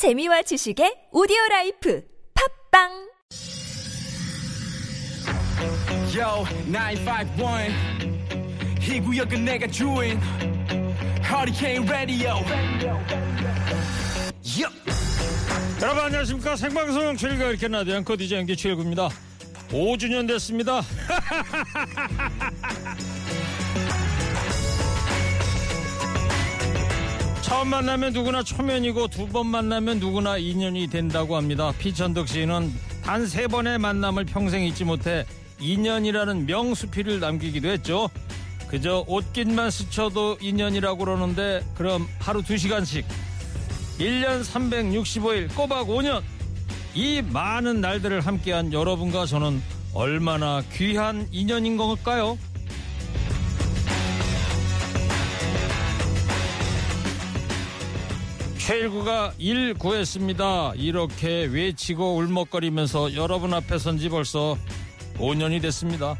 재미와 지식의 오디오 라이프 팟빵 Yo, 951. 이 구역은 내가 주인. Hurricane Radio. Yup. 여러분 안녕하십니까 생방송 최일구의 허리케인 라디오 앵커 DJ 연기 최일구입니다 5주년 됐습니다 처음 만나면 누구나 초면이고 두 번 만나면 누구나 인연이 된다고 합니다 피천덕 씨는 단 세 번의 만남을 평생 잊지 못해 인연이라는 명수피를 남기기도 했죠 그저 옷깃만 스쳐도 인연이라고 그러는데 그럼 하루 두 시간씩 1년 365일 꼬박 5년 이 많은 날들을 함께한 여러분과 저는 얼마나 귀한 인연인 걸까요? 최일구가 일 구했습니다. 이렇게 외치고 울먹거리면서 여러분 앞에 선지 벌써 5년이 됐습니다.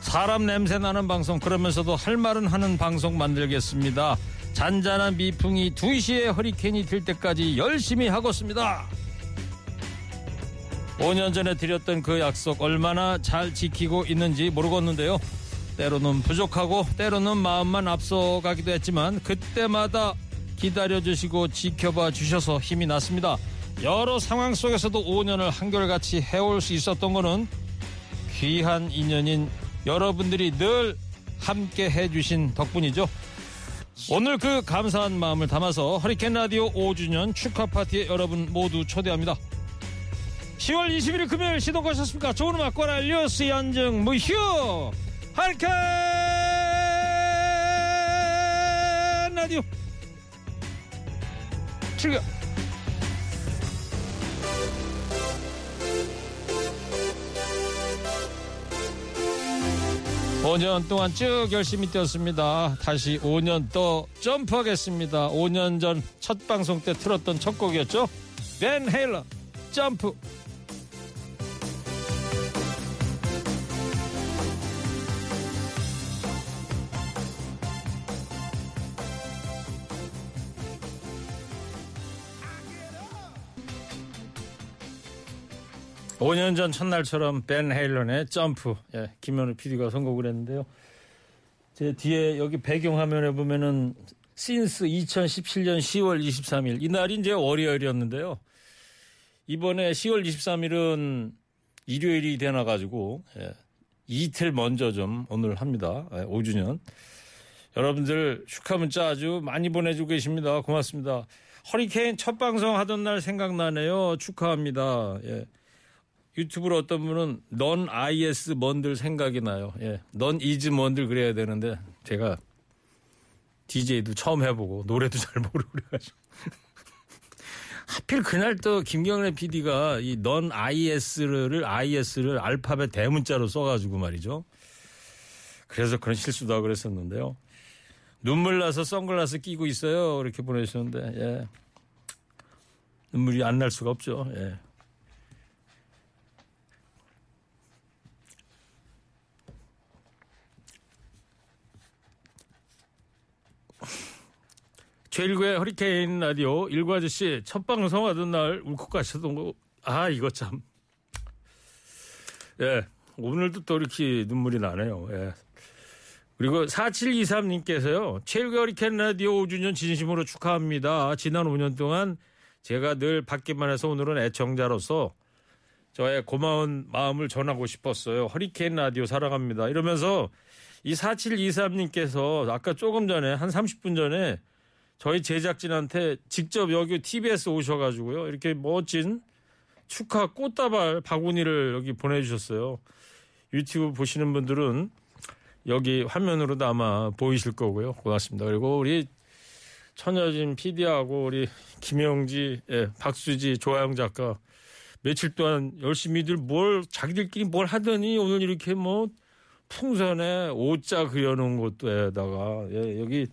사람 냄새 나는 방송 그러면서도 할 말은 하는 방송 만들겠습니다. 잔잔한 미풍이 2시에 허리케인이 들 때까지 열심히 하겠습니다. 5년 전에 드렸던 그 약속 얼마나 잘 지키고 있는지 모르겠는데요. 때로는 부족하고 때로는 마음만 앞서가기도 했지만 그때마다 기다려주시고 지켜봐 주셔서 힘이 났습니다. 여러 상황 속에서도 5년을 한결같이 해올 수 있었던 거는 귀한 인연인 여러분들이 늘 함께 해주신 덕분이죠. 오늘 그 감사한 마음을 담아서 허리케인 라디오 5주년 축하 파티에 여러분 모두 초대합니다. 10월 21일 금요일 시동 거셨습니까? 좋은 음악과 뉴스 연정 무휴 허리케인 라디오 출격 5년 동안 쭉 열심히 뛰었습니다. 다시 5년 또 점프하겠습니다. 5년 전 첫 방송 때 틀었던 첫 곡이었죠. 벤 헤일런 점프. 오년전 첫날처럼 벤 헤일런의 점프. 예, 김현우 PD가 선곡을 했는데요. 제 뒤에 여기 배경 화면에 보면은 신스 2017년 10월 23일 이날이 이제 월요일이었는데요. 이번에 10월 23일은 일요일이 되나 가지고 예, 이틀 먼저 좀 오늘 합니다. 예, 5주년. 여러분들 축하 문자 아주 많이 보내주고 계십니다. 고맙습니다. 허리케인 첫 방송 하던 날 생각나네요. 축하합니다. 예. 유튜브로 어떤 분은 넌 IS 뭔들 생각이 나요. 예. 넌 이즈 뭔들 그래야 되는데 제가 DJ도 처음 해보고 노래도 잘 모르고 그래가지고 하필 그날 또 김경래 PD가 이 넌 IS를 IS를 알파벳 대문자로 써가지고 말이죠. 그래서 그런 실수도 하고 그랬었는데요. 눈물 나서 선글라스 끼고 있어요. 이렇게 보내주셨는데 예. 눈물이 안 날 수가 없죠. 예. 최일구의 허리케인 라디오 일구 아저씨 첫 방송 하던 날 울컥 가셨던 거. 아 이거 참. 예 오늘도 또 이렇게 눈물이 나네요. 예. 그리고 4723님께서요. 최일구 허리케인 라디오 5주년 진심으로 축하합니다. 지난 5년 동안 제가 늘 받기만 해서 오늘은 애청자로서 저의 고마운 마음을 전하고 싶었어요. 허리케인 라디오 사랑합니다. 이러면서 이 4723님께서 아까 조금 전에 한 30분 전에 저희 제작진한테 직접 여기 TBS 오셔가지고요. 이렇게 멋진 축하 꽃다발 바구니를 여기 보내주셨어요. 유튜브 보시는 분들은 여기 화면으로도 아마 보이실 거고요. 고맙습니다. 그리고 우리 천여진 PD하고 우리 김영지, 예, 박수지, 조아영 작가 며칠 동안 열심히들 뭘 자기들끼리 뭘 하더니 오늘 이렇게 뭐 풍선에 오자 그려놓은 것도에다가 예, 여기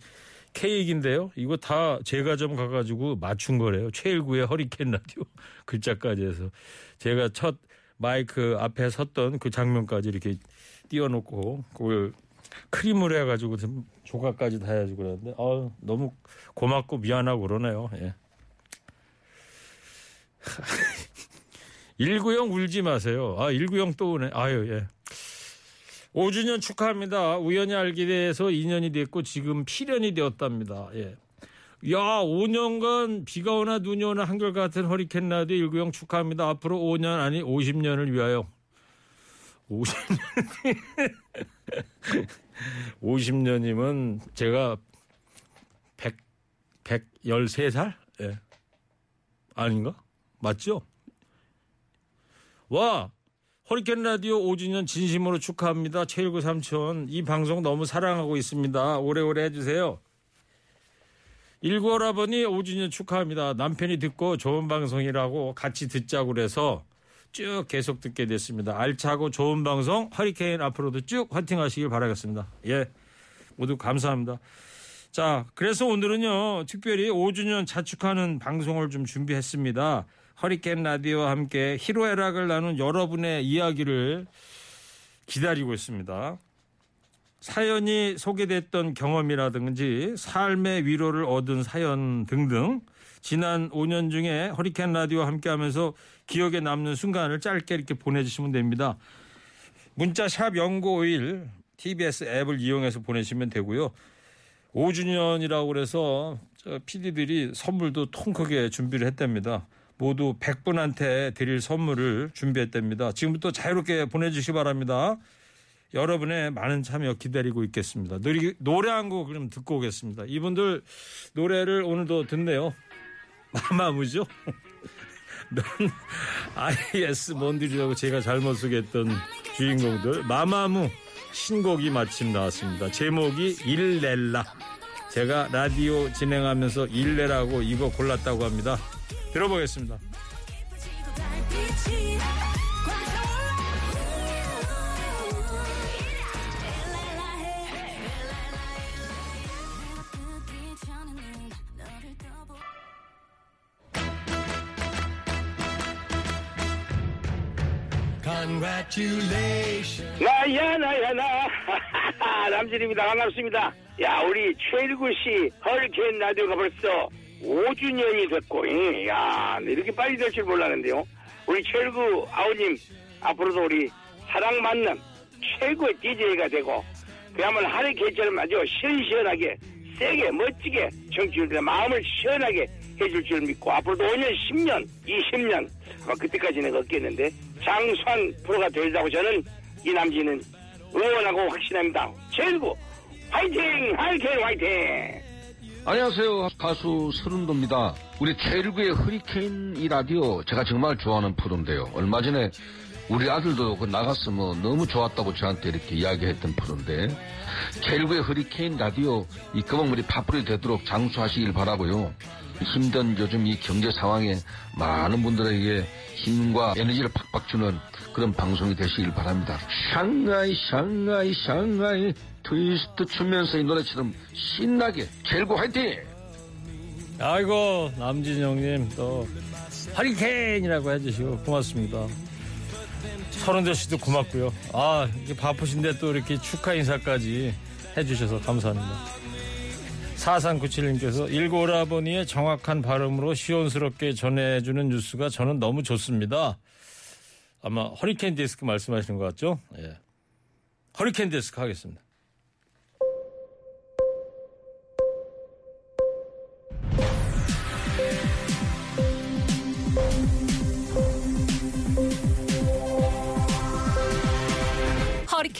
케이크인데요. 이거 다 제가 좀 가가지고 맞춘 거래요. 최일구의 허리케인 라디오 글자까지 해서 제가 첫 마이크 앞에 섰던 그 장면까지 이렇게 띄워놓고 그걸 크림을 해가지고 좀 조각까지 다 해가지고 그러는데 아 너무 고맙고 미안하고 그러네요. 예. 190 울지 마세요. 아, 190 또 오네. 아유, 예. 5주년 축하합니다. 우연히 알게 돼서 2년이 됐고 지금 필연이 되었답니다. 예. 야, 5년간 비가 오나 눈이 오나 한결같은 허리케인 라디오 190 축하합니다. 앞으로 5년 아니 50년을 위하여. 50년. 50년이면 제가 100, 113살? 예. 아닌가? 맞죠? 와! 허리케인 라디오 5주년 진심으로 축하합니다. 최일구 삼촌. 이 방송 너무 사랑하고 있습니다. 오래오래 해주세요. 일구오라버니 5주년 축하합니다. 남편이 듣고 좋은 방송이라고 같이 듣자고 그래서 쭉 계속 듣게 됐습니다. 알차고 좋은 방송 허리케인 앞으로도 쭉 화이팅 하시길 바라겠습니다. 예. 모두 감사합니다. 자, 그래서 오늘은요, 특별히 5주년 자축하는 방송을 좀 준비했습니다. 허리케인 라디오와 함께 희로애락을 나눈 여러분의 이야기를 기다리고 있습니다. 사연이 소개됐던 경험이라든지 삶의 위로를 얻은 사연 등등 지난 5년 중에 허리케인 라디오와 함께 하면서 기억에 남는 순간을 짧게 이렇게 보내주시면 됩니다. 문자 샵 0951 TBS 앱을 이용해서 보내시면 되고요. 5주년이라고 그래서 PD들이 선물도 통 크게 준비를 했답니다. 모두 100분한테 드릴 선물을 준비했답니다. 지금부터 자유롭게 보내주시기 바랍니다. 여러분의 많은 참여 기다리고 있겠습니다. 노래, 노래 한 곡 그럼 듣고 오겠습니다. 이분들 노래를 오늘도 듣네요. 마마무죠? 넌 IS 뭔들이라고 제가 잘못 쓰겠던 주인공들 마마무 신곡이 마침 나왔습니다. 제목이 일렐라. 제가 라디오 진행하면서 일레라고 이거 골랐다고 합니다. 들어보겠습니다. 나야 나야 나. 남진입니다. 반갑습니다. 야 우리 최일구 씨 허리케인 라디오가 벌써 5주년이 됐고 예. 야 이렇게 빨리 될 줄 몰랐는데요 우리 최일구 아우님 앞으로도 우리 사랑 만남 최고의 DJ가 되고 그야말로 하리케인처럼 아주 시원시원하게 세게 멋지게 정치율들의 마음을 시원하게 해줄 줄 믿고 앞으로도 5년 10년 20년 아마 그때까지는 없겠는데 장수한 프로가 되리라고 저는 이 남진은 응원하고 확신합니다. 최일구 화이팅! 화이팅! 화이팅! 안녕하세요. 가수 서른도입니다. 우리 최일구의 허리케인 이 라디오 제가 정말 좋아하는 프로인데요. 얼마 전에 우리 아들도 그 나갔으면 너무 좋았다고 저한테 이렇게 이야기했던 프로인데 최일구의 허리케인 라디오 이 검은물이 파뿌리 되도록 장수하시길 바라고요. 힘든 요즘 이 경제 상황에 많은 분들에게 힘과 에너지를 팍팍 주는 그런 방송이 되시길 바랍니다. 샹하이 샹하이 샹하이 트위스트 추면서 이 노래처럼 신나게 최일구 화이팅! 아이고 남진 형님 또 하리케인이라고 해주시고 고맙습니다. 설운도 씨도 고맙고요. 아 이게 바쁘신데 또 이렇게 축하 인사까지 해주셔서 감사합니다. 4397님께서 일고라버니의 정확한 발음으로 시원스럽게 전해주는 뉴스가 저는 너무 좋습니다. 아마 허리케인 디스크 말씀하시는 것 같죠? 예. 허리케인 디스크 하겠습니다.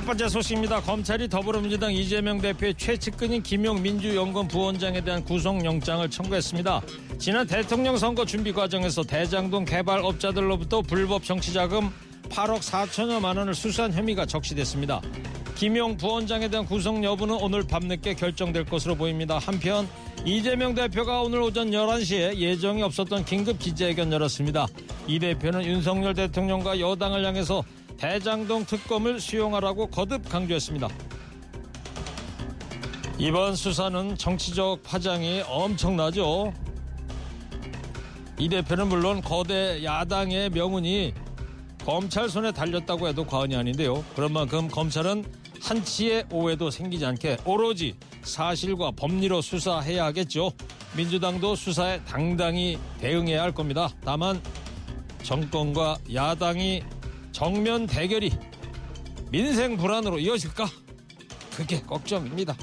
첫 번째 소식입니다. 검찰이 더불어민주당 이재명 대표의 최측근인 김용민주연구원 부원장에 대한 구속영장을 청구했습니다. 지난 대통령 선거 준비 과정에서 대장동 개발업자들로부터 불법 정치자금 8억 4천여만 원을 수수한 혐의가 적시됐습니다. 김용 부원장에 대한 구속 여부는 오늘 밤늦게 결정될 것으로 보입니다. 한편 이재명 대표가 오늘 오전 11시에 예정이 없었던 긴급 기자회견 열었습니다. 이 대표는 윤석열 대통령과 여당을 향해서 대장동 특검을 수용하라고 거듭 강조했습니다. 이번 수사는 정치적 파장이 엄청나죠. 이 대표는 물론 거대 야당의 명운이 검찰 손에 달렸다고 해도 과언이 아닌데요. 그런 만큼 검찰은 한치의 오해도 생기지 않게 오로지 사실과 법리로 수사해야 하겠죠. 민주당도 수사에 당당히 대응해야 할 겁니다. 다만 정권과 야당이 정면 대결이 민생 불안으로 이어질까? 그게 걱정입니다.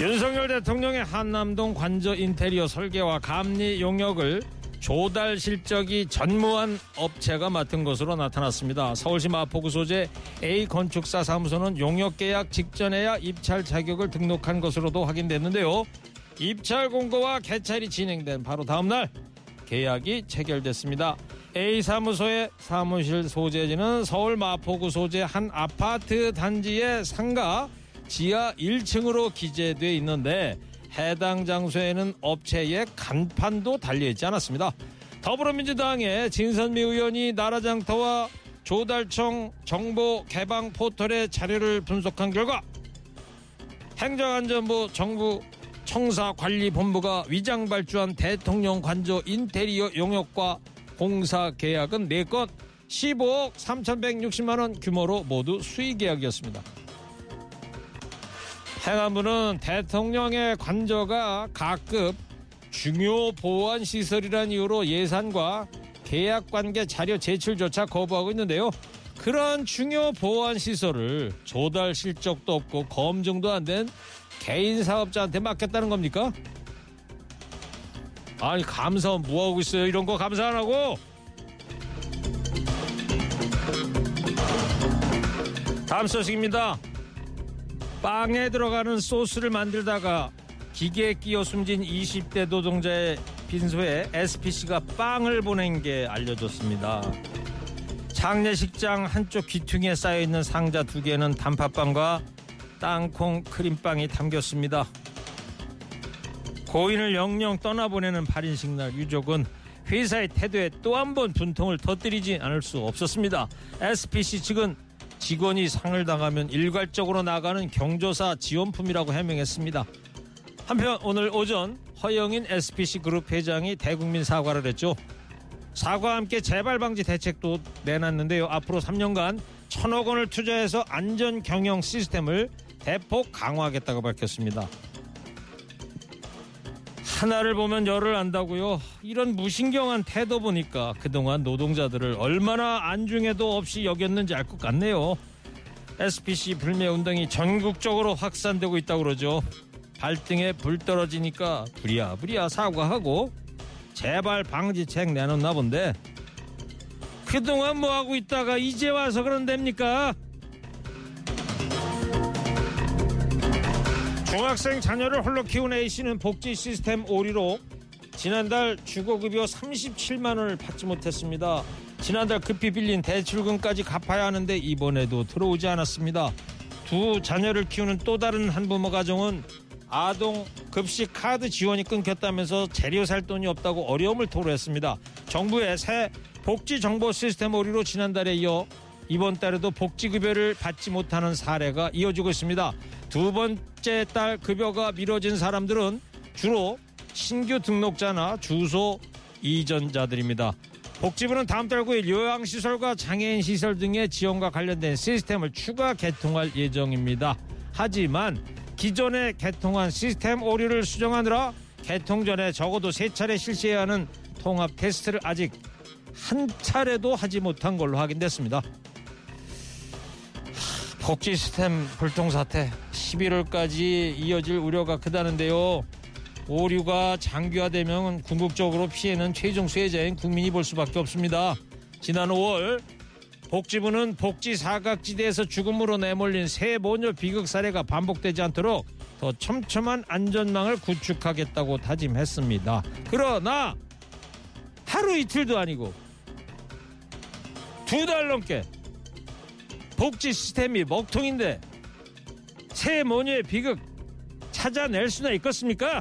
윤석열 대통령의 한남동 관저 인테리어 설계와 감리 용역을 조달 실적이 전무한 업체가 맡은 것으로 나타났습니다. 서울시 마포구 소재 A 건축사 사무소는 용역 계약 직전에야 입찰 자격을 등록한 것으로도 확인됐는데요. 입찰 공고와 개찰이 진행된 바로 다음 날 계약이 체결됐습니다. A 사무소의 사무실 소재지는 서울 마포구 소재 한 아파트 단지의 상가 지하 1층으로 기재돼 있는데 해당 장소에는 업체의 간판도 달려 있지 않았습니다. 더불어민주당의 진선미 의원이 나라장터와 조달청 정보 개방 포털의 자료를 분석한 결과 행정안전부 정부 청사관리본부가 위장 발주한 대통령 관저 인테리어 용역과 공사 계약은 4건 15억 3,160만 원 규모로 모두 수의 계약이었습니다. 행안부는 대통령의 관저가 각급 중요 보안 시설이라는 이유로 예산과 계약 관계 자료 제출조차 거부하고 있는데요. 그런 중요 보안 시설을 조달 실적도 없고 검증도 안 된 개인 사업자한테 맡겼다는 겁니까? 아니 감사원 뭐 하고 있어요? 이런 거 감사 안 하고? 다음 소식입니다. 빵에 들어가는 소스를 만들다가 기계에 끼어 숨진 20대 노동자의 빈소에 SPC가 빵을 보낸 게 알려졌습니다. 장례식장 한쪽 귀퉁이에 쌓여있는 상자 두 개는 단팥빵과 땅콩 크림빵이 담겼습니다. 고인을 영영 떠나보내는 8인식 날 유족은 회사의 태도에 또 한 번 분통을 터뜨리지 않을 수 없었습니다. SPC 측은 직원이 상을 당하면 일괄적으로 나가는 경조사 지원품이라고 해명했습니다. 한편 오늘 오전 허영인 SPC 그룹 회장이 대국민 사과를 했죠. 사과와 함께 재발 방지 대책도 내놨는데요. 앞으로 3년간 천억 원을 투자해서 안전 경영 시스템을 대폭 강화하겠다고 밝혔습니다. 하나를 보면 열을 안다고요. 이런 무신경한 태도 보니까 그동안 노동자들을 얼마나 안중에도 없이 여겼는지 알 것 같네요. SPC 불매 운동이 전국적으로 확산되고 있다고 그러죠. 발등에 불 떨어지니까 부랴부랴 사과하고 재발 방지책 내놓나 본데 그동안 뭐 하고 있다가 이제 와서 그런답니까? 중학생 자녀를 홀로 키운 A씨는 복지 시스템 오류로 지난달 주거급여 37만 원을 받지 못했습니다. 지난달 급히 빌린 대출금까지 갚아야 하는데 이번에도 들어오지 않았습니다. 두 자녀를 키우는 또 다른 한 부모 가정은 아동 급식 카드 지원이 끊겼다면서 재료 살 돈이 없다고 어려움을 토로했습니다. 정부의 새 복지 정보 시스템 오류로 지난달에 이어 이번 달에도 복지급여를 받지 못하는 사례가 이어지고 있습니다. 두 번째 달 급여가 미뤄진 사람들은 주로 신규 등록자나 주소 이전자들입니다. 복지부는 다음 달 9일 요양시설과 장애인 시설 등의 지원과 관련된 시스템을 추가 개통할 예정입니다. 하지만 기존에 개통한 시스템 오류를 수정하느라 개통 전에 적어도 세 차례 실시해야 하는 통합 테스트를 아직 한 차례도 하지 못한 걸로 확인됐습니다. 복지 시스템 불통 사태 11월까지 이어질 우려가 크다는데요. 오류가 장기화되면 궁극적으로 피해는 최종 수혜자인 국민이 볼 수밖에 없습니다. 지난 5월 복지부는 복지 사각지대에서 죽음으로 내몰린 새 모녀 비극 사례가 반복되지 않도록 더 촘촘한 안전망을 구축하겠다고 다짐했습니다. 그러나 하루 이틀도 아니고 두 달 넘게 복지 시스템이 먹통인데 새 모녀의 비극 찾아낼 수나 있겠습니까?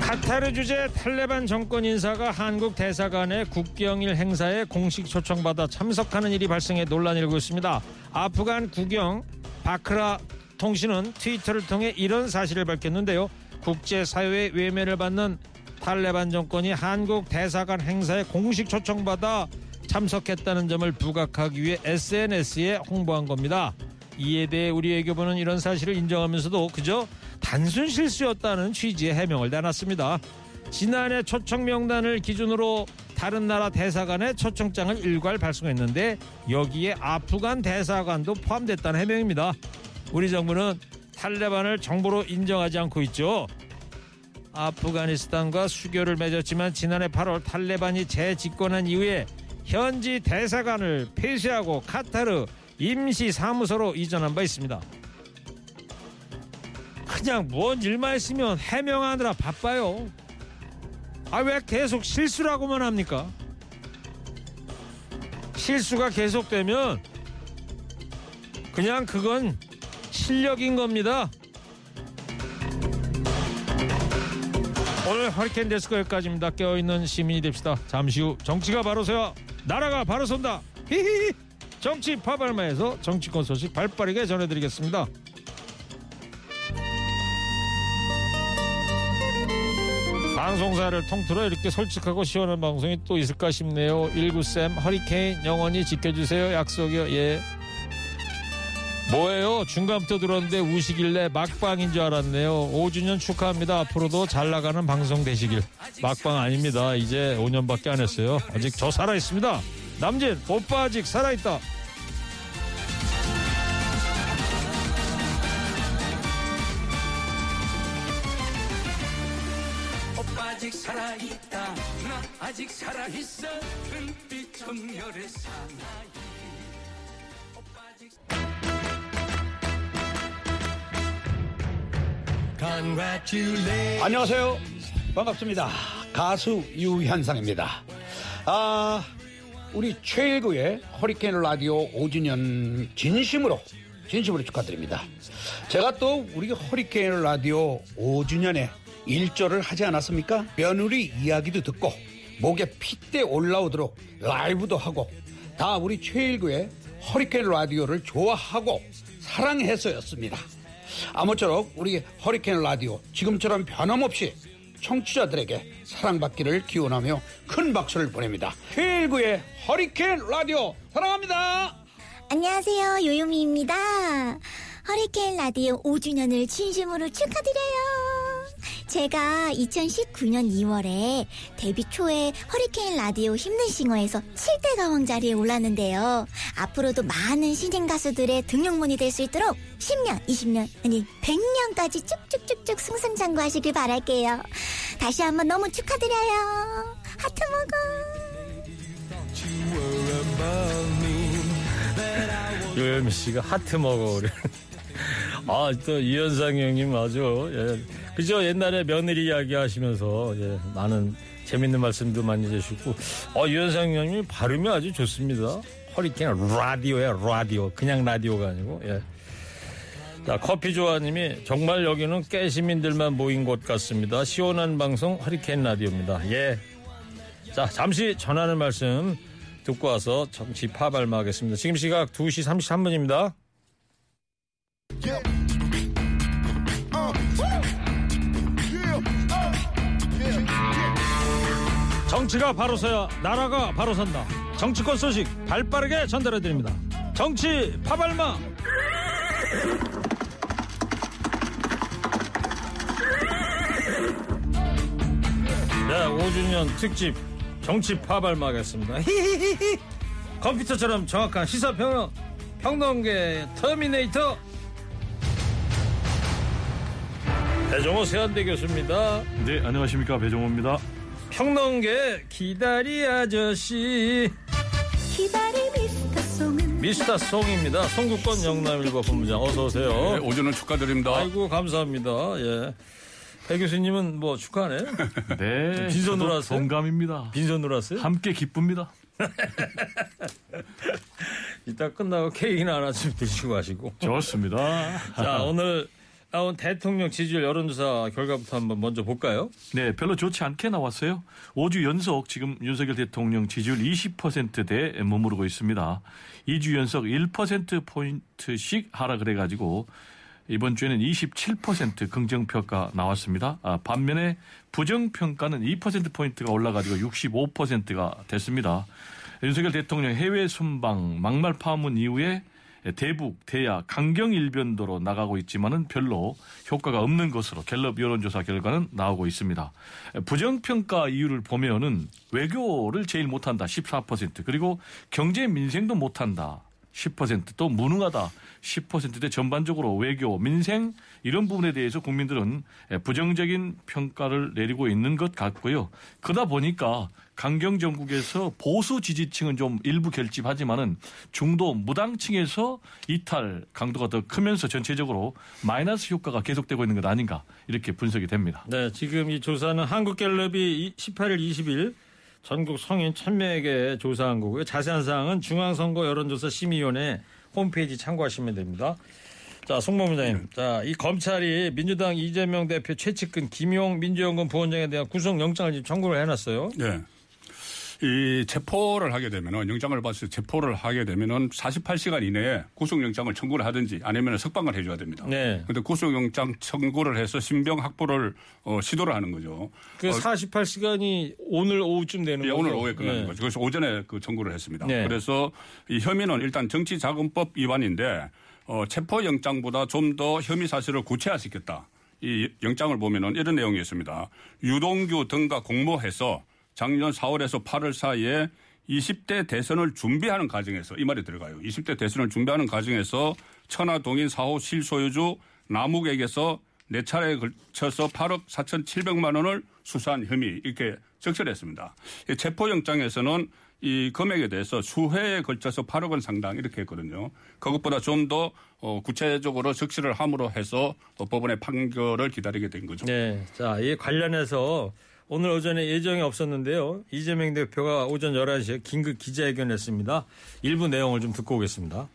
카타르 주재 탈레반 정권 인사가 한국 대사관의 국경일 행사에 공식 초청받아 참석하는 일이 발생해 논란이 일고 있습니다. 아프간 국영 바크라 통신은 트위터를 통해 이런 사실을 밝혔는데요. 국제사회의 외면을 받는 탈레반 정권이 한국 대사관 행사에 공식 초청받아 참석했다는 점을 부각하기 위해 SNS에 홍보한 겁니다. 이에 대해 우리 외교부는 이런 사실을 인정하면서도 그저 단순 실수였다는 취지의 해명을 내놨습니다. 지난해 초청 명단을 기준으로 다른 나라 대사관에 초청장을 일괄 발송했는데 여기에 아프간 대사관도 포함됐다는 해명입니다. 우리 정부는 탈레반을 정부로 인정하지 않고 있죠. 아프가니스탄과 수교를 맺었지만 지난해 8월 탈레반이 재집권한 이후에 현지 대사관을 폐쇄하고 카타르 임시 사무소로 이전한 바 있습니다. 그냥 뭔 일만 있으면 해명하느라 바빠요. 아 왜 계속 실수라고만 합니까? 실수가 계속되면 그냥 그건 실력인 겁니다. 오늘 허리케인 데스크 여기까지입니다. 깨어있는 시민이 됩시다. 잠시 후 정치가 바로 서야 나라가 바로 선다. 히히히. 정치 파발마에서 정치권 소식 발빠르게 전해드리겠습니다. 방송사를 통틀어 이렇게 솔직하고 시원한 방송이 또 있을까 싶네요. 19쌤 허리케인 영원히 지켜주세요. 약속이요. 예. 뭐예요? 중간부터 들었는데 우시길래 막방인 줄 알았네요. 5주년 축하합니다. 앞으로도 잘 나가는 방송 되시길. 막방 아닙니다. 이제 5년밖에 안 했어요. 아직 저 살아있습니다. 남진, 오빠 아직 살아있다. 오빠 아직 살아있다 나 아직 살아있어 은빛 정열의 사나이 안녕하세요. 반갑습니다. 가수 유현상입니다. 아, 우리 최일구의 허리케인 라디오 5주년 진심으로, 진심으로 축하드립니다. 제가 또 우리 허리케인 라디오 5주년에 일조를 하지 않았습니까? 며느리 이야기도 듣고, 목에 핏대 올라오도록 라이브도 하고, 다 우리 최일구의 허리케인 라디오를 좋아하고 사랑해서였습니다. 아무쪼록 우리 허리케인 라디오 지금처럼 변함없이 청취자들에게 사랑받기를 기원하며 큰 박수를 보냅니다. 최일구의 허리케인 라디오 사랑합니다. 안녕하세요. 요요미입니다. 허리케인 라디오 5주년을 진심으로 축하드려요. 제가 2019년 2월에 데뷔 초에 허리케인 라디오 힘든 싱어에서 7대 가왕 자리에 올랐는데요. 앞으로도 많은 신인 가수들의 등용문이 될 수 있도록 10년, 20년, 아니 100년까지 쭉쭉쭉쭉 승승장구하시길 바랄게요. 다시 한번 너무 축하드려요. 하트 먹어. 요현미 씨가 하트 먹어 그래. 아또 이현상 형님 아주 예. 그죠 옛날에 며느리 이야기 하시면서 예, 많은 재밌는 말씀도 많이 해주시고 어 이현상 형님 발음이 아주 좋습니다. 허리케인 라디오야 라디오 그냥 라디오가 아니고 예. 자 커피 조아님이 정말 여기는 깨시민들만 모인 곳 같습니다. 시원한 방송 허리케인 라디오입니다. 예. 자 잠시 전하는 말씀 듣고 와서 정치 파발마 하겠습니다. 지금 시각 2시 33분입니다. 정치가 바로 서야 나라가 바로 선다. 정치권 소식 발빠르게 전달해 드립니다. 정치 파발마. 네, 5주년 특집 정치 파발마겠습니다. 컴퓨터처럼 정확한 시사 평론 평론계 터미네이터 배종호 세한대 교수입니다. 네, 안녕하십니까. 배종호입니다. 평론계 기다리 아저씨 기다리 미스터송은 미스터 송입니다. 송국권 영남일보 본부장 어서 오세요. 네, 오전은 축하드립니다. 아이고 감사합니다. 예. 배 교수님은 뭐 축하네. 네, 빈손으로 왔어요? 동감입니다. 빈손으로 왔어요? 함께 기쁩니다. 이따 끝나고 케이크나 하나 좀 드시고 가시고. 좋습니다. 자 오늘 나온 대통령 지지율 여론조사 결과부터 한번 먼저 볼까요? 네, 별로 좋지 않게 나왔어요. 5주 연속 지금 윤석열 대통령 지지율 20%대에 머무르고 있습니다. 2주 연속 1%포인트씩 하락을 해가지고 이번 주에는 27% 긍정평가 나왔습니다. 아, 반면에 부정평가는 2%포인트가 올라가지고 65%가 됐습니다. 윤석열 대통령 해외 순방 막말 파문 이후에 대북, 대야, 강경 일변도로 나가고 있지만은 별로 효과가 없는 것으로 갤럽 여론조사 결과는 나오고 있습니다. 부정평가 이유를 보면은 외교를 제일 못한다 14% 그리고 경제 민생도 못한다 10%또 무능하다 10%대 전반적으로 외교, 민생 이런 부분에 대해서 국민들은 부정적인 평가를 내리고 있는 것 같고요. 그러다 보니까 강경 정국에서 보수 지지층은 좀 일부 결집하지만은 중도 무당층에서 이탈 강도가 더 크면서 전체적으로 마이너스 효과가 계속되고 있는 것 아닌가 이렇게 분석이 됩니다. 네, 지금 이 조사는 한국갤럽이 18일, 20일 전국 성인 1000명에게 조사한 거고요. 자세한 사항은 중앙선거 여론조사 심의위원회 홈페이지 참고하시면 됩니다. 자, 송범부장님. 자, 이 검찰이 민주당 이재명 대표 최측근 김용 민주연금 부원장에 대한 구속영장을 지금 청구를 해놨어요. 네. 이 체포를 하게 되면은 영장을 받아서 체포를 하게 되면은 48시간 이내에 구속영장을 청구를 하든지 아니면 석방을 해줘야 됩니다. 네. 근데 구속영장 청구를 해서 신병 확보를 어, 시도를 하는 거죠. 그 어, 48시간이 오늘 오후쯤 되는 예, 거죠. 오늘 오후에 끝나는 네. 거죠. 그래서 오전에 그 청구를 했습니다. 네. 그래서 이 혐의는 일단 정치자금법 위반인데 어, 체포영장보다 좀 더 혐의 사실을 구체화시켰다. 이 영장을 보면은 이런 내용이 있습니다. 유동규 등과 공모해서 작년 4월에서 8월 사이에 20대 대선을 준비하는 과정에서 이 말이 들어가요. 20대 대선을 준비하는 과정에서 천하동인 4호 실소유주 남욱에게서 네 차례에 걸쳐서 8억 4,700만 원을 수사한 혐의 이렇게 적절했습니다. 이 체포영장에서는 이 금액에 대해서 수회에 걸쳐서 8억 원 상당 이렇게 했거든요. 그것보다 좀더 어, 구체적으로 적시를 함으로 해서 어, 법원의 판결을 기다리게 된 거죠. 네. 자, 이 관련해서 오늘 오전에 예정이 없었는데요. 이재명 대표가 오전 11시에 긴급 기자회견했습니다. 일부 내용을 좀 듣고 오겠습니다.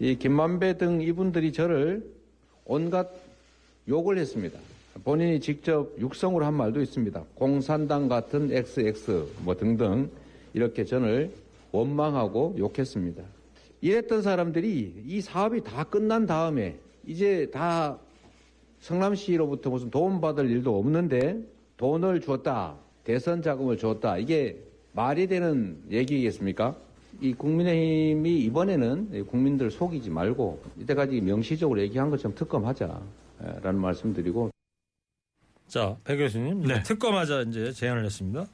이 김만배 등 이분들이 저를 온갖 욕을 했습니다. 본인이 직접 육성으로 한 말도 있습니다. 공산당 같은 XX 뭐 등등 이렇게 저를 원망하고 욕했습니다. 이랬던 사람들이 이 사업이 다 끝난 다음에 이제 다 성남시로부터 무슨 도움 받을 일도 없는데 돈을 줬다. 대선 자금을 줬다. 이게 말이 되는 얘기겠습니까? 이 국민의힘이 이번에는 국민들 속이지 말고 이때까지 명시적으로 얘기한 것처럼 특검하자라는 말씀드리고 자, 배 교수님. 네. 특검하자 이제 제안을 했습니다.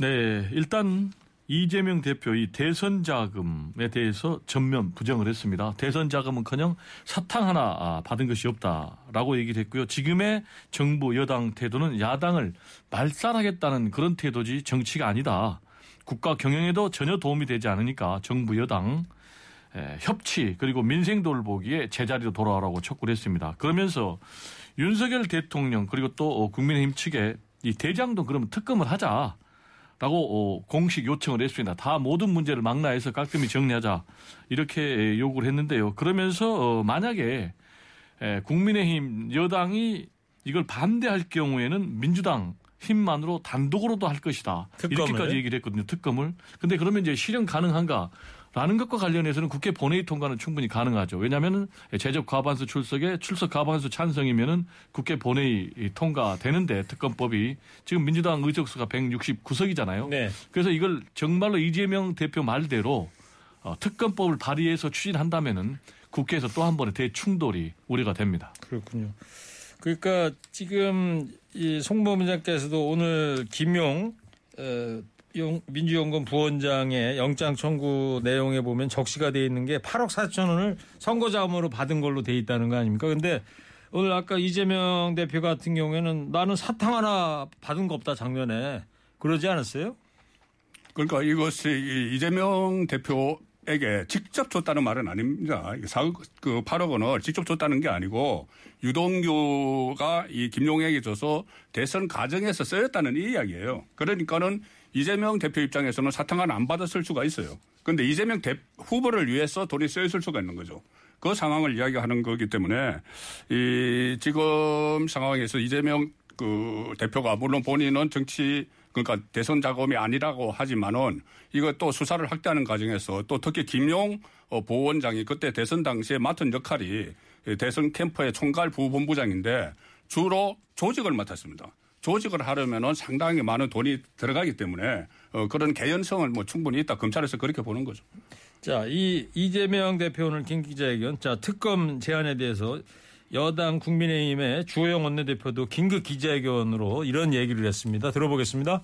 네, 일단 이재명 대표 이 대선 자금에 대해서 전면 부정을 했습니다. 대선 자금은커녕 사탕 하나 아, 받은 것이 없다라고 얘기를 했고요. 지금의 정부 여당 태도는 야당을 말살하겠다는 그런 태도지 정치가 아니다. 국가 경영에도 전혀 도움이 되지 않으니까 정부 여당 에, 협치 그리고 민생 돌보기에 제자리로 돌아오라고 촉구를 했습니다. 그러면서 윤석열 대통령 그리고 또 어, 국민의힘 측에 이 대장동 그러면 특검을 하자. 라고 어, 공식 요청을 했습니다. 다 모든 문제를 망라해서 깔끔히 정리하자 이렇게 에, 요구를 했는데요. 그러면서 어, 만약에 에, 국민의힘 여당이 이걸 반대할 경우에는 민주당 힘만으로 단독으로도 할 것이다. 특검을? 이렇게까지 얘기를 했거든요. 특검을. 근데 그러면 이제 실현 가능한가? 라는 것과 관련해서는 국회 본회의 통과는 충분히 가능하죠. 왜냐하면 제적 과반수 출석에 출석 과반수 찬성이면은 국회 본회의 통과되는데 특검법이 지금 민주당 의석수가 169석이잖아요. 네. 그래서 이걸 정말로 이재명 대표 말대로 어, 특검법을 발의해서 추진한다면은 국회에서 또 한 번의 대충돌이 우려가 됩니다. 그렇군요. 그러니까 지금 이 송범위장께서도 오늘 김용 어, 용- 민주연금 부원장의 영장 청구 내용에 보면 적시가 돼 있는 게 8억 4천 원을 선거자금으로 받은 걸로 돼 있다는 거 아닙니까? 근데 오늘 아까 이재명 대표 같은 경우에는 나는 사탕 하나 받은 거 없다 작년에 그러지 않았어요? 그러니까 이것이 이 이재명 대표 에게 직접 줬다는 말은 아닙니다. 그 8억 원을 직접 줬다는 게 아니고 유동규가 이 김용에게 줘서 대선 과정에서 쓰였다는 이 이야기예요. 그러니까는 이재명 대표 입장에서는 사탕 하나 안 받았을 수가 있어요. 그런데 이재명 대, 후보를 위해서 돈이 쓰였을 수가 있는 거죠. 그 상황을 이야기하는 거기 때문에 이 지금 상황에서 이재명 그 대표가 물론 본인은 정치 그러니까 대선 작업이 아니라고 하지만은 이거 또 수사를 확대하는 과정에서 또 특히 김용 어, 보원장이 그때 대선 당시에 맡은 역할이 대선 캠프의 총괄 부본부장인데 주로 조직을 맡았습니다. 조직을 하려면은 상당히 많은 돈이 들어가기 때문에 어, 그런 개연성은 뭐 충분히 있다. 검찰에서 그렇게 보는 거죠. 자, 이 이재명 대표 오늘 긴 기자회견. 자, 특검 제안에 대해서 여당 국민의힘의 주호영 원내대표도 긴급 기자회견으로 이런 얘기를 했습니다. 들어보겠습니다.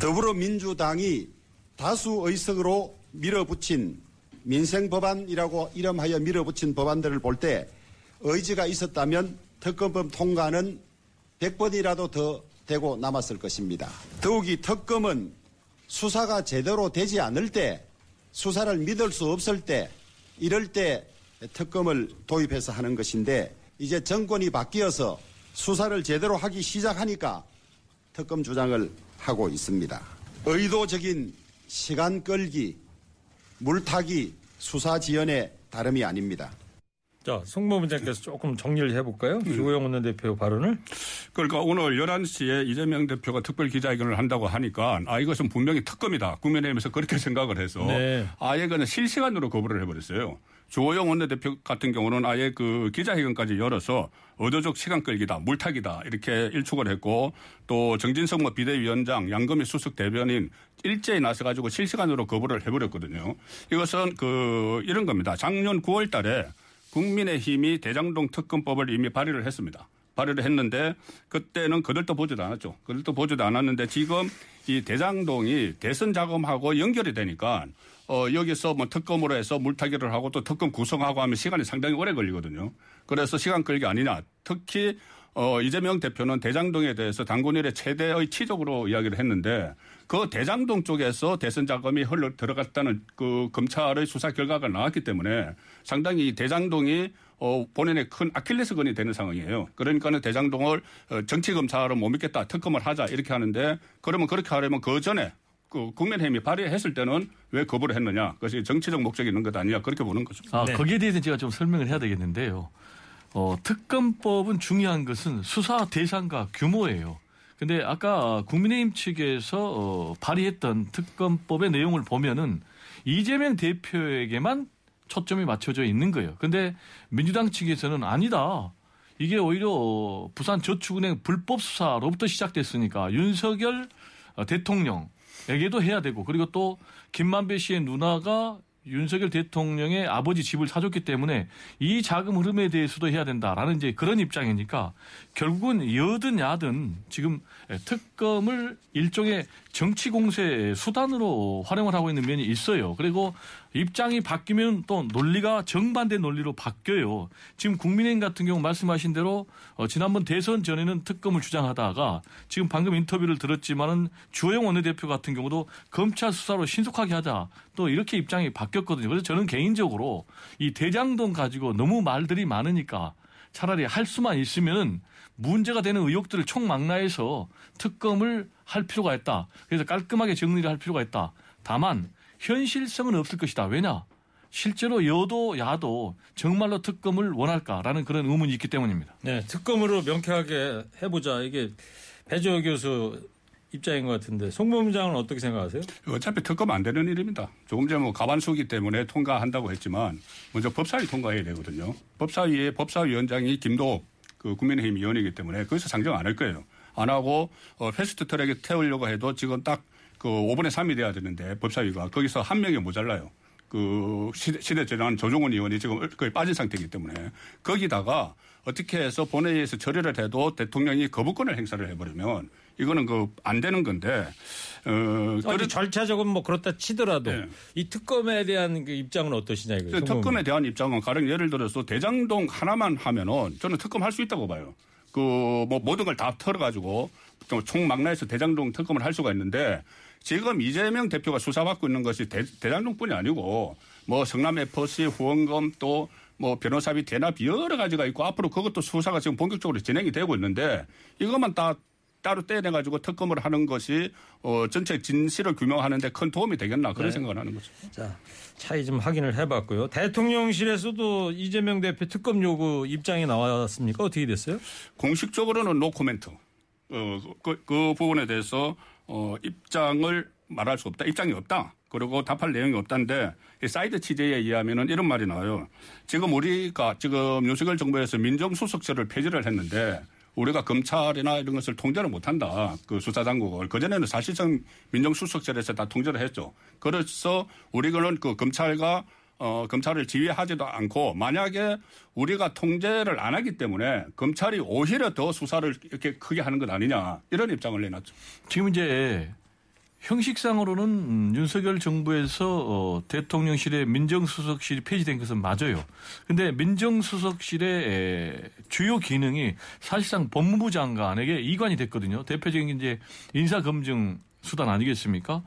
더불어민주당이 다수 의석으로 밀어붙인 민생 법안이라고 이름하여 밀어붙인 법안들을 볼 때 의지가 있었다면 특검법 통과는 100번이라도 더 되고 남았을 것입니다. 더욱이 특검은 수사가 제대로 되지 않을 때 수사를 믿을 수 없을 때 이럴 때 특검을 도입해서 하는 것인데 이제 정권이 바뀌어서 수사를 제대로 하기 시작하니까 특검 주장을 하고 있습니다. 의도적인 시간 끌기, 물타기 수사 지연의 다름이 아닙니다. 자, 송모문장께서 조금 정리를 해볼까요? 주호영 원내대표 발언을. 그러니까 오늘 11시에 이재명 대표가 특별 기자회견을 한다고 하니까 아 이것은 분명히 특검이다. 국민의힘에서 그렇게 생각을 해서 네. 아예 그냥 실시간으로 거부를 해버렸어요. 주호영 원내대표 같은 경우는 아예 그 기자회견까지 열어서 의도적 시간 끌기다, 물타기다 이렇게 일축을 했고 또 정진석 뭐 비대위원장, 양금희 수석 대변인 일제히 나서 가지고 실시간으로 거부를 해버렸거든요. 이것은 그 이런 겁니다. 작년 9월달에 국민의힘이 대장동 특검법을 이미 발의를 했습니다. 발의를 했는데 그때는 그들도 보지도 않았죠. 그들도 보지도 않았는데 지금 이 대장동이 대선 자금하고 연결이 되니까 어 여기서 뭐 특검으로 해서 물타기를 하고 또 특검 구성하고 하면 시간이 상당히 오래 걸리거든요. 그래서 시간 끌기 아니냐. 특히 어 이재명 대표는 대장동에 대해서 당군 일의 최대의 치적으로 이야기를 했는데 그 대장동 쪽에서 대선 자금이 흘러 들어갔다는 그 검찰의 수사 결과가 나왔기 때문에 상당히 이 대장동이 어, 본인의 큰 아킬레스건이 되는 상황이에요. 그러니까는 대장동을 어, 정치 검사로 못 믿겠다, 특검을 하자 이렇게 하는데 그러면 그렇게 하려면 그 전에 그 국민의힘이 발의했을 때는 왜 거부를 했느냐? 그것이 정치적 목적이 있는 것 아니냐 그렇게 보는 거죠. 아, 거기에 대해서 제가 좀 설명을 해야 되겠는데요. 어, 특검법은 중요한 것은 수사 대상과 규모예요. 근데 아까 국민의힘 측에서 어, 발의했던 특검법의 내용을 보면은 이재명 대표에게만 초점이 맞춰져 있는 거예요. 근데 민주당 측에서는 아니다. 이게 오히려 어, 부산 저축은행 불법 수사로부터 시작됐으니까 윤석열 어, 대통령에게도 해야 되고 그리고 또 김만배 씨의 누나가 윤석열 대통령의 아버지 집을 사줬기 때문에 이 자금 흐름에 대해서도 해야 된다라는 이제 그런 입장이니까 결국은 여든 야든 지금 특검을 일종의 정치 공세 수단으로 활용을 하고 있는 면이 있어요. 그리고 입장이 바뀌면 또 논리가 정반대 논리로 바뀌어요. 지금 국민의힘 같은 경우 말씀하신 대로 어, 지난번 대선 전에는 특검을 주장하다가 지금 방금 인터뷰를 들었지만은 주호영 원내대표 같은 경우도 검찰 수사로 신속하게 하자 또 이렇게 입장이 바뀌었거든요. 그래서 저는 개인적으로 이 대장동 가지고 너무 말들이 많으니까 차라리 할 수만 있으면은 문제가 되는 의혹들을 총망라해서 특검을 할 필요가 있다. 그래서 깔끔하게 정리를 할 필요가 있다. 다만 현실성은 없을 것이다. 왜냐? 실제로 여도 야도 정말로 특검을 원할까라는 그런 의문이 있기 때문입니다. 네, 특검으로 명쾌하게 해보자. 이게 배조 교수 입장인 것 같은데 송범장은 어떻게 생각하세요? 어차피 특검 안 되는 일입니다. 조금 전에 뭐 가반수기 때문에 통과한다고 했지만 먼저 법사위 통과해야 되거든요. 법사위에 법사위원장이 김도 그 국민의힘 위원이기 때문에 거기서 상정 안 할 거예요. 안 하고 어, 패스트 트랙에 태우려고 해도 지금 딱 그 5분의 3이 돼야 되는데 법사위가 거기서 한 명이 모자라요. 그 시대, 시대 재난 조종원 의원이 지금 거의 빠진 상태이기 때문에 거기다가 어떻게 해서 본회의에서 처리를 해도 대통령이 거부권을 행사를 해버리면 이거는 그 안 되는 건데 어, 아니, 절차적으로 뭐 그렇다 치더라도 네. 이 특검에 대한 그 입장은 어떠시냐 이거예요. 그 특검에 대한 입장은 가령 예를 들어서 대장동 하나만 하면은 저는 특검 할 수 있다고 봐요. 그 뭐 모든 걸 다 털어가지고 총망라해서 대장동 특검을 할 수가 있는데 지금 이재명 대표가 수사받고 있는 것이 대, 대장동뿐이 아니고 뭐 성남 FC 후원금 또 뭐 변호사비 대납 여러 가지가 있고 앞으로 그것도 수사가 지금 본격적으로 진행이 되고 있는데 이것만 다 따로 떼내가지고 특검을 하는 것이 어, 전체 진실을 규명하는데 큰 도움이 되겠나 그런 네. 생각을 하는 거죠. 자, 차이 좀 확인을 해봤고요. 대통령실에서도 이재명 대표 특검 요구 입장이 나왔습니까? 어떻게 됐어요? 공식적으로는 노 코멘트. 어, 그, 그 부분에 대해서 어, 입장을 말할 수 없다. 입장이 없다. 그리고 답할 내용이 없다는데 이 사이드 취재에 의하면은 이런 말이 나와요. 지금 우리가 지금 윤석열 정부에서 민정수석실을 폐지를 했는데 우리가 검찰이나 이런 것을 통제를 못한다. 그 수사당국을. 그전에는 사실상 민정수석실에서 다 통제를 했죠. 그래서 우리는 그 검찰과 어, 검찰을 지휘하지도 않고 만약에 우리가 통제를 안 하기 때문에 검찰이 오히려 더 수사를 이렇게 크게 하는 것 아니냐 이런 입장을 내놨죠. 지금 이제 형식상으로는 음, 윤석열 정부에서 어, 대통령실의 민정수석실이 폐지된 것은 맞아요. 근데 민정수석실의 에, 주요 기능이 사실상 법무부 장관에게 이관이 됐거든요. 대표적인 게 이제 인사검증 수단 아니겠습니까?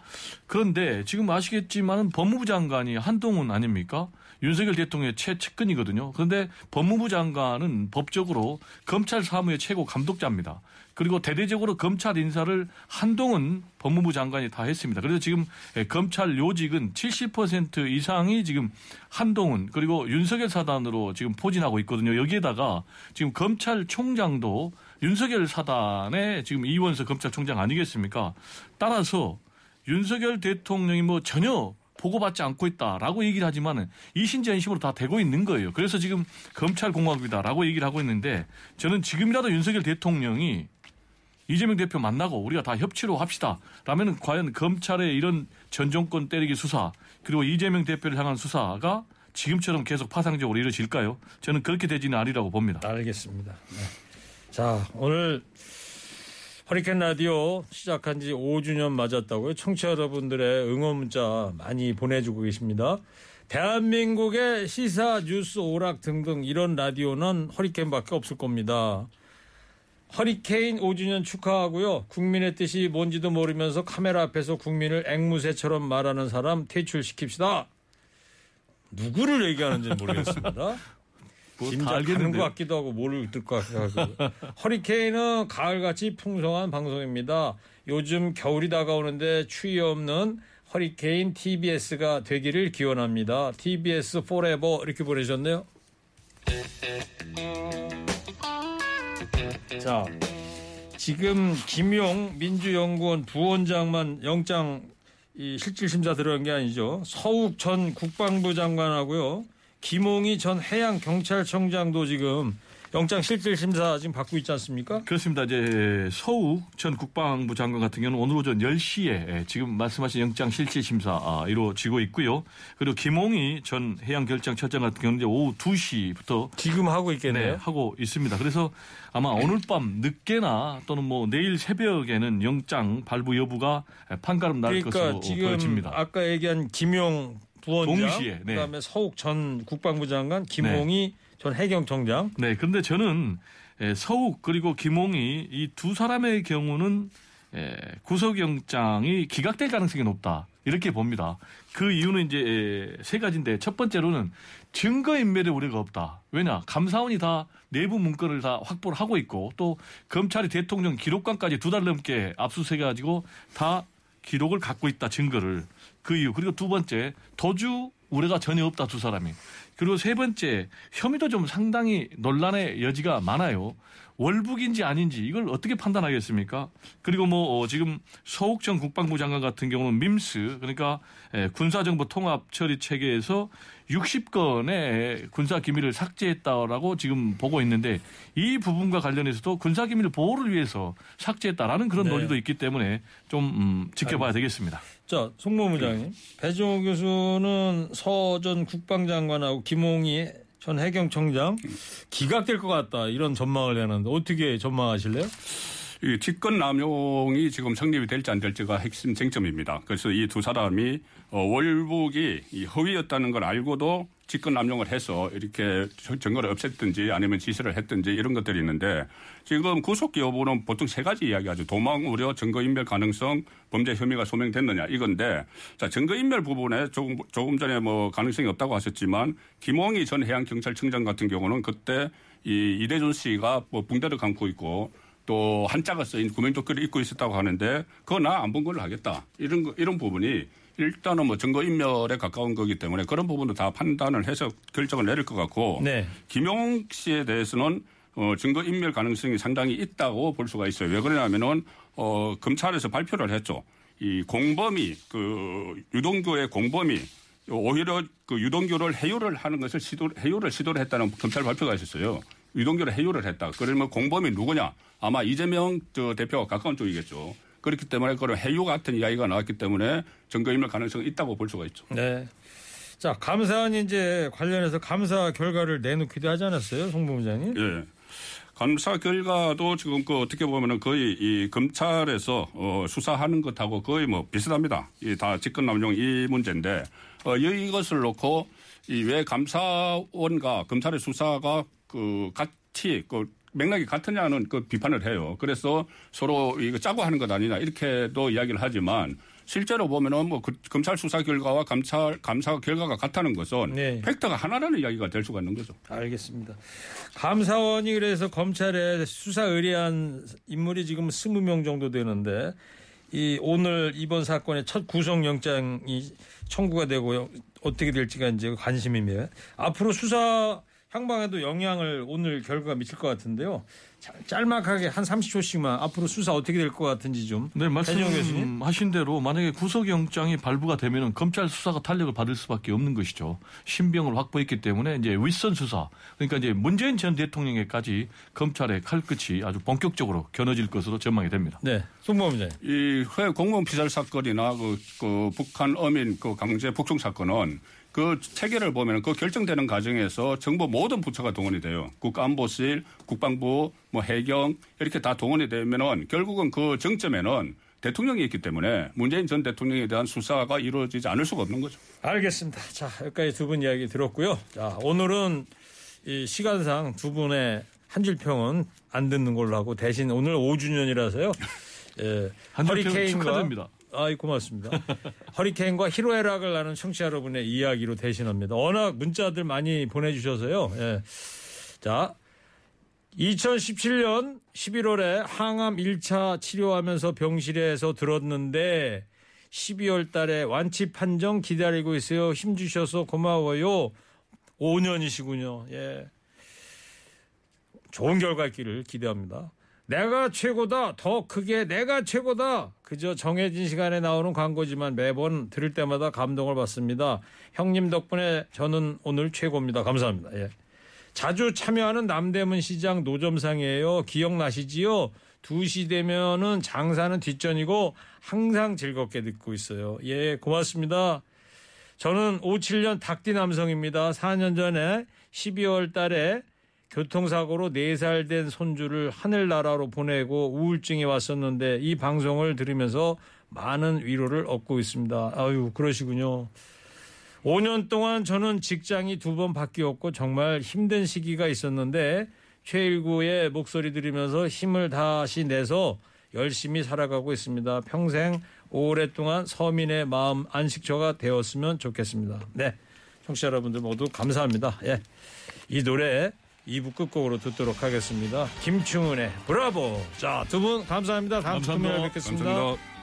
그런데 지금 아시겠지만은 법무부 장관이 한동훈 아닙니까? 윤석열 대통령의 최측근이거든요. 그런데 법무부 장관은 법적으로 검찰 사무의 최고 감독자입니다. 그리고 대대적으로 검찰 인사를 한동훈 법무부 장관이 다 했습니다. 그래서 지금 예, 검찰 요직은 70% 이상이 지금 한동훈 그리고 윤석열 사단으로 지금 포진하고 있거든요. 여기에다가 지금 검찰총장도 윤석열 사단의 지금 이원석 검찰총장 아니겠습니까? 따라서 윤석열 대통령이 뭐 전혀 보고받지 않고 있다라고 얘기를 하지만은 이신전심으로 다 되고 있는 거예요. 그래서 지금 검찰공화국이다라고 얘기를 하고 있는데 저는 지금이라도 윤석열 대통령이 이재명 대표 만나고 우리가 다 협치로 합시다. 라면은 과연 검찰의 이런 전 정권 때리기 수사 그리고 이재명 대표를 향한 수사가 지금처럼 계속 파상적으로 이루어질까요? 저는 그렇게 되지는 않으리라고 봅니다. 알겠습니다. 네. 자, 오늘 허리케인 라디오 시작한 지 5주년 맞았다고요. 청취자 여러분들의 응원 문자 많이 보내주고 계십니다. 대한민국의 시사, 뉴스, 오락 등등 이런 라디오는 허리케인밖에 없을 겁니다. 허리케인 5주년 축하하고요. 국민의 뜻이 뭔지도 모르면서 카메라 앞에서 국민을 앵무새처럼 말하는 사람 퇴출시킵시다. 누구를 얘기하는지 모르겠습니다. 뭐다 짐작 가는 알겠는데요. 것 같기도 하고 모를 것 같기도 하고. 허리케인은 가을같이 풍성한 방송입니다. 요즘 겨울이 다가오는데 추위 없는 허리케인 TBS가 되기를 기원합니다. TBS forever 이렇게 보내셨네요. 자, 지금 김용 민주연구원 부원장만 영장 이 실질 심사 들어간 게 아니죠. 서욱 전 국방부 장관하고요. 김홍희 전 해양경찰청장도 지금 영장 실질 심사 지금 받고 있지 않습니까? 그렇습니다. 이제 서욱 전 국방부 장관 같은 경우는 오늘 오전 10시에 지금 말씀하신 영장 실질 심사 아, 이루어지고 있고요. 그리고 김홍희 전 해양결장처장 같은 경우는 이제 오후 2시부터 지금 하고 있겠네요. 네, 하고 있습니다. 그래서 아마 오늘 밤 늦게나 또는 뭐 내일 새벽에는 영장 발부 여부가 판가름 날 그러니까 것으로 지금 보여집니다. 아까 얘기한 김용 부원장, 동시에, 네. 그다음에 서욱 전 국방부 장관, 김홍희 전 해경청장. 네, 그런데 저는 에, 서욱 그리고 김홍희 이 두 사람의 경우는 에, 구속영장이 기각될 가능성이 높다 이렇게 봅니다. 그 이유는 이제 에, 세 가지인데 첫 번째로는 증거인멸의 우려가 없다. 왜냐 감사원이 다 내부 문건을 다 확보를 하고 있고 또 검찰이 대통령 기록관까지 두 달 넘게 압수수색해가지고 다 기록을 갖고 있다 증거를 그 이유. 그리고 두 번째 도주 우려가 전혀 없다 두 사람이. 그리고 세 번째 혐의도 좀 상당히 논란의 여지가 많아요 월북인지 아닌지 이걸 어떻게 판단하겠습니까 그리고 뭐 어, 지금 서욱 전 국방부 장관 같은 경우는 밈스 그러니까 에, 군사정보 통합 처리 체계에서 60건의 군사 기밀을 삭제했다라고 지금 보고 있는데 이 부분과 관련해서도 군사 기밀 보호를 위해서 삭제했다라는 그런 네. 논리도 있기 때문에 좀 음, 지켜봐야 되겠습니다. 자, 송모무장님. 배종호 교수는 서전 국방장관하고 김홍희 전 해경청장 기각될 것 같다 이런 전망을 내는데 어떻게 전망하실래요? 이 직권 남용이 지금 성립이 될지 안 될지가 핵심 쟁점입니다. 그래서 이 두 사람이 어, 월북이 이 허위였다는 걸 알고도 직권 남용을 해서 이렇게 증거를 없앴든지 아니면 지시를 했든지 이런 것들이 있는데 지금 구속 여부는 보통 세 가지 이야기하죠. 도망 우려, 증거인멸 가능성, 범죄 혐의가 소명됐느냐 이건데 자 증거인멸 부분에 조금 조금 전에 뭐 가능성이 없다고 하셨지만 김홍희 전 해양경찰청장 같은 경우는 그때 이 이대준 씨가 뭐 붕대를 감고 있고 또 한자가 쓰인 구명조끼를 입고 있었다고 하는데 그거 나 안 본 걸로 하겠다. 이런 거, 이런 부분이 일단은 뭐 증거 인멸에 가까운 거기 때문에 그런 부분도 다 판단을 해서 결정을 내릴 것 같고 네. 김용 씨에 대해서는 어, 증거 인멸 가능성이 상당히 있다고 볼 수가 있어요. 왜 그러냐면은 어, 검찰에서 발표를 했죠. 이 공범이 그 유동규의 공범이 오히려 그 유동규를 해유를 하는 것을 시도 해유를 시도를 했다는 검찰 발표가 있었어요. 유동규를 해유를 했다. 그러면 공범이 누구냐? 아마 이재명 저 대표가 가까운 쪽이겠죠. 그렇기 때문에 그런 해유 같은 이야기가 나왔기 때문에 증거인멸 가능성이 있다고 볼 수가 있죠. 네. 자, 감사원이 이제 관련해서 감사 결과를 내놓기도 하지 않았어요, 송 본부장님? 예. 감사 결과도 지금 그 어떻게 보면은 거의 이 검찰에서 어 수사하는 것하고 거의 뭐 비슷합니다. 이 다 직권 남용 이 문제인데 어 이것을 놓고 이 왜 감사원과 검찰의 수사가 그 같이 그 맥락이 같으냐는 그 비판을 해요. 그래서 서로 이거 짜고 하는 것 아니냐 이렇게도 이야기를 하지만 실제로 보면은 뭐 그 검찰 수사 결과와 감찰 감사 결과가 같다는 것은 네. 팩트가 하나라는 이야기가 될 수가 있는 거죠. 알겠습니다. 감사원이 그래서 검찰에 수사 의뢰한 인물이 지금 20명 정도 되는데 이 오늘 이번 사건의 첫 구속영장이 청구가 되고 어떻게 될지가 이제 관심이며 앞으로 수사 향방에도 영향을 오늘 결과가 미칠 것 같은데요. 자, 짤막하게 한 30초씩만 앞으로 수사 어떻게 될 것 같은지 좀. 네. 말씀하신 대로 만약에 구속영장이 발부가 되면은 검찰 수사가 탄력을 받을 수밖에 없는 것이죠. 신병을 확보했기 때문에 이제 윗선 수사, 그러니까 이제 문재인 전 대통령에까지 검찰의 칼끝이 아주 본격적으로 겨눠질 것으로 전망이 됩니다. 네, 송범재. 이회 공무원 피살 사건이나 그, 그 북한 어민 그 강제 북송 사건은 그 체계를 보면 그 결정되는 과정에서 정부 모든 부처가 동원이 돼요. 국가안보실, 국방부, 뭐 해경 이렇게 다 동원이 되면은 결국은 그 정점에는 대통령이 있기 때문에 문재인 전 대통령에 대한 수사가 이루어지지 않을 수가 없는 거죠. 알겠습니다. 자, 여기까지 두 분 이야기 들었고요. 자, 오늘은 이 시간상 두 분의 한 줄 평은 안 듣는 걸로 하고 대신 오늘 5주년이라서요. 예, 한줄 평 허리케인과 축하드립니다. 아이 고맙습니다. 허리케인과 히로애락을 나눈 청취자 여러분의 이야기로 대신합니다. 워낙 문자들 많이 보내주셔서요. 예. 자, 2017년 11월에 항암 1차 치료하면서 병실에서 들었는데 12월 달에 완치 판정 기다리고 있어요. 힘주셔서 고마워요. 5년이시군요. 예. 좋은 결과 있기를 기대합니다. 내가 최고다. 더 크게 내가 최고다. 그저 정해진 시간에 나오는 광고지만 매번 들을 때마다 감동을 받습니다. 형님 덕분에 저는 오늘 최고입니다. 감사합니다. 예. 자주 참여하는 남대문 시장 노점상이에요. 기억나시지요? 2시 되면은 장사는 뒷전이고 항상 즐겁게 듣고 있어요. 예, 고맙습니다. 저는 57년 닭띠 남성입니다. 4년 전에 12월 달에 교통사고로 4살 된 손주를 하늘나라로 보내고 우울증이 왔었는데 이 방송을 들으면서 많은 위로를 얻고 있습니다. 아유, 그러시군요. 5년 동안 저는 직장이 두 번 바뀌었고 정말 힘든 시기가 있었는데 최일구의 목소리 들으면서 힘을 다시 내서 열심히 살아가고 있습니다. 평생 오랫동안 서민의 마음 안식처가 되었으면 좋겠습니다. 네. 청취자 여러분들 모두 감사합니다. 예. 이 노래 2부 끝곡으로 듣도록 하겠습니다. 김충은의 브라보. 자, 두 분 감사합니다. 다음 주 감사합니다. 금요일에 뵙겠습니다. 감사합니다.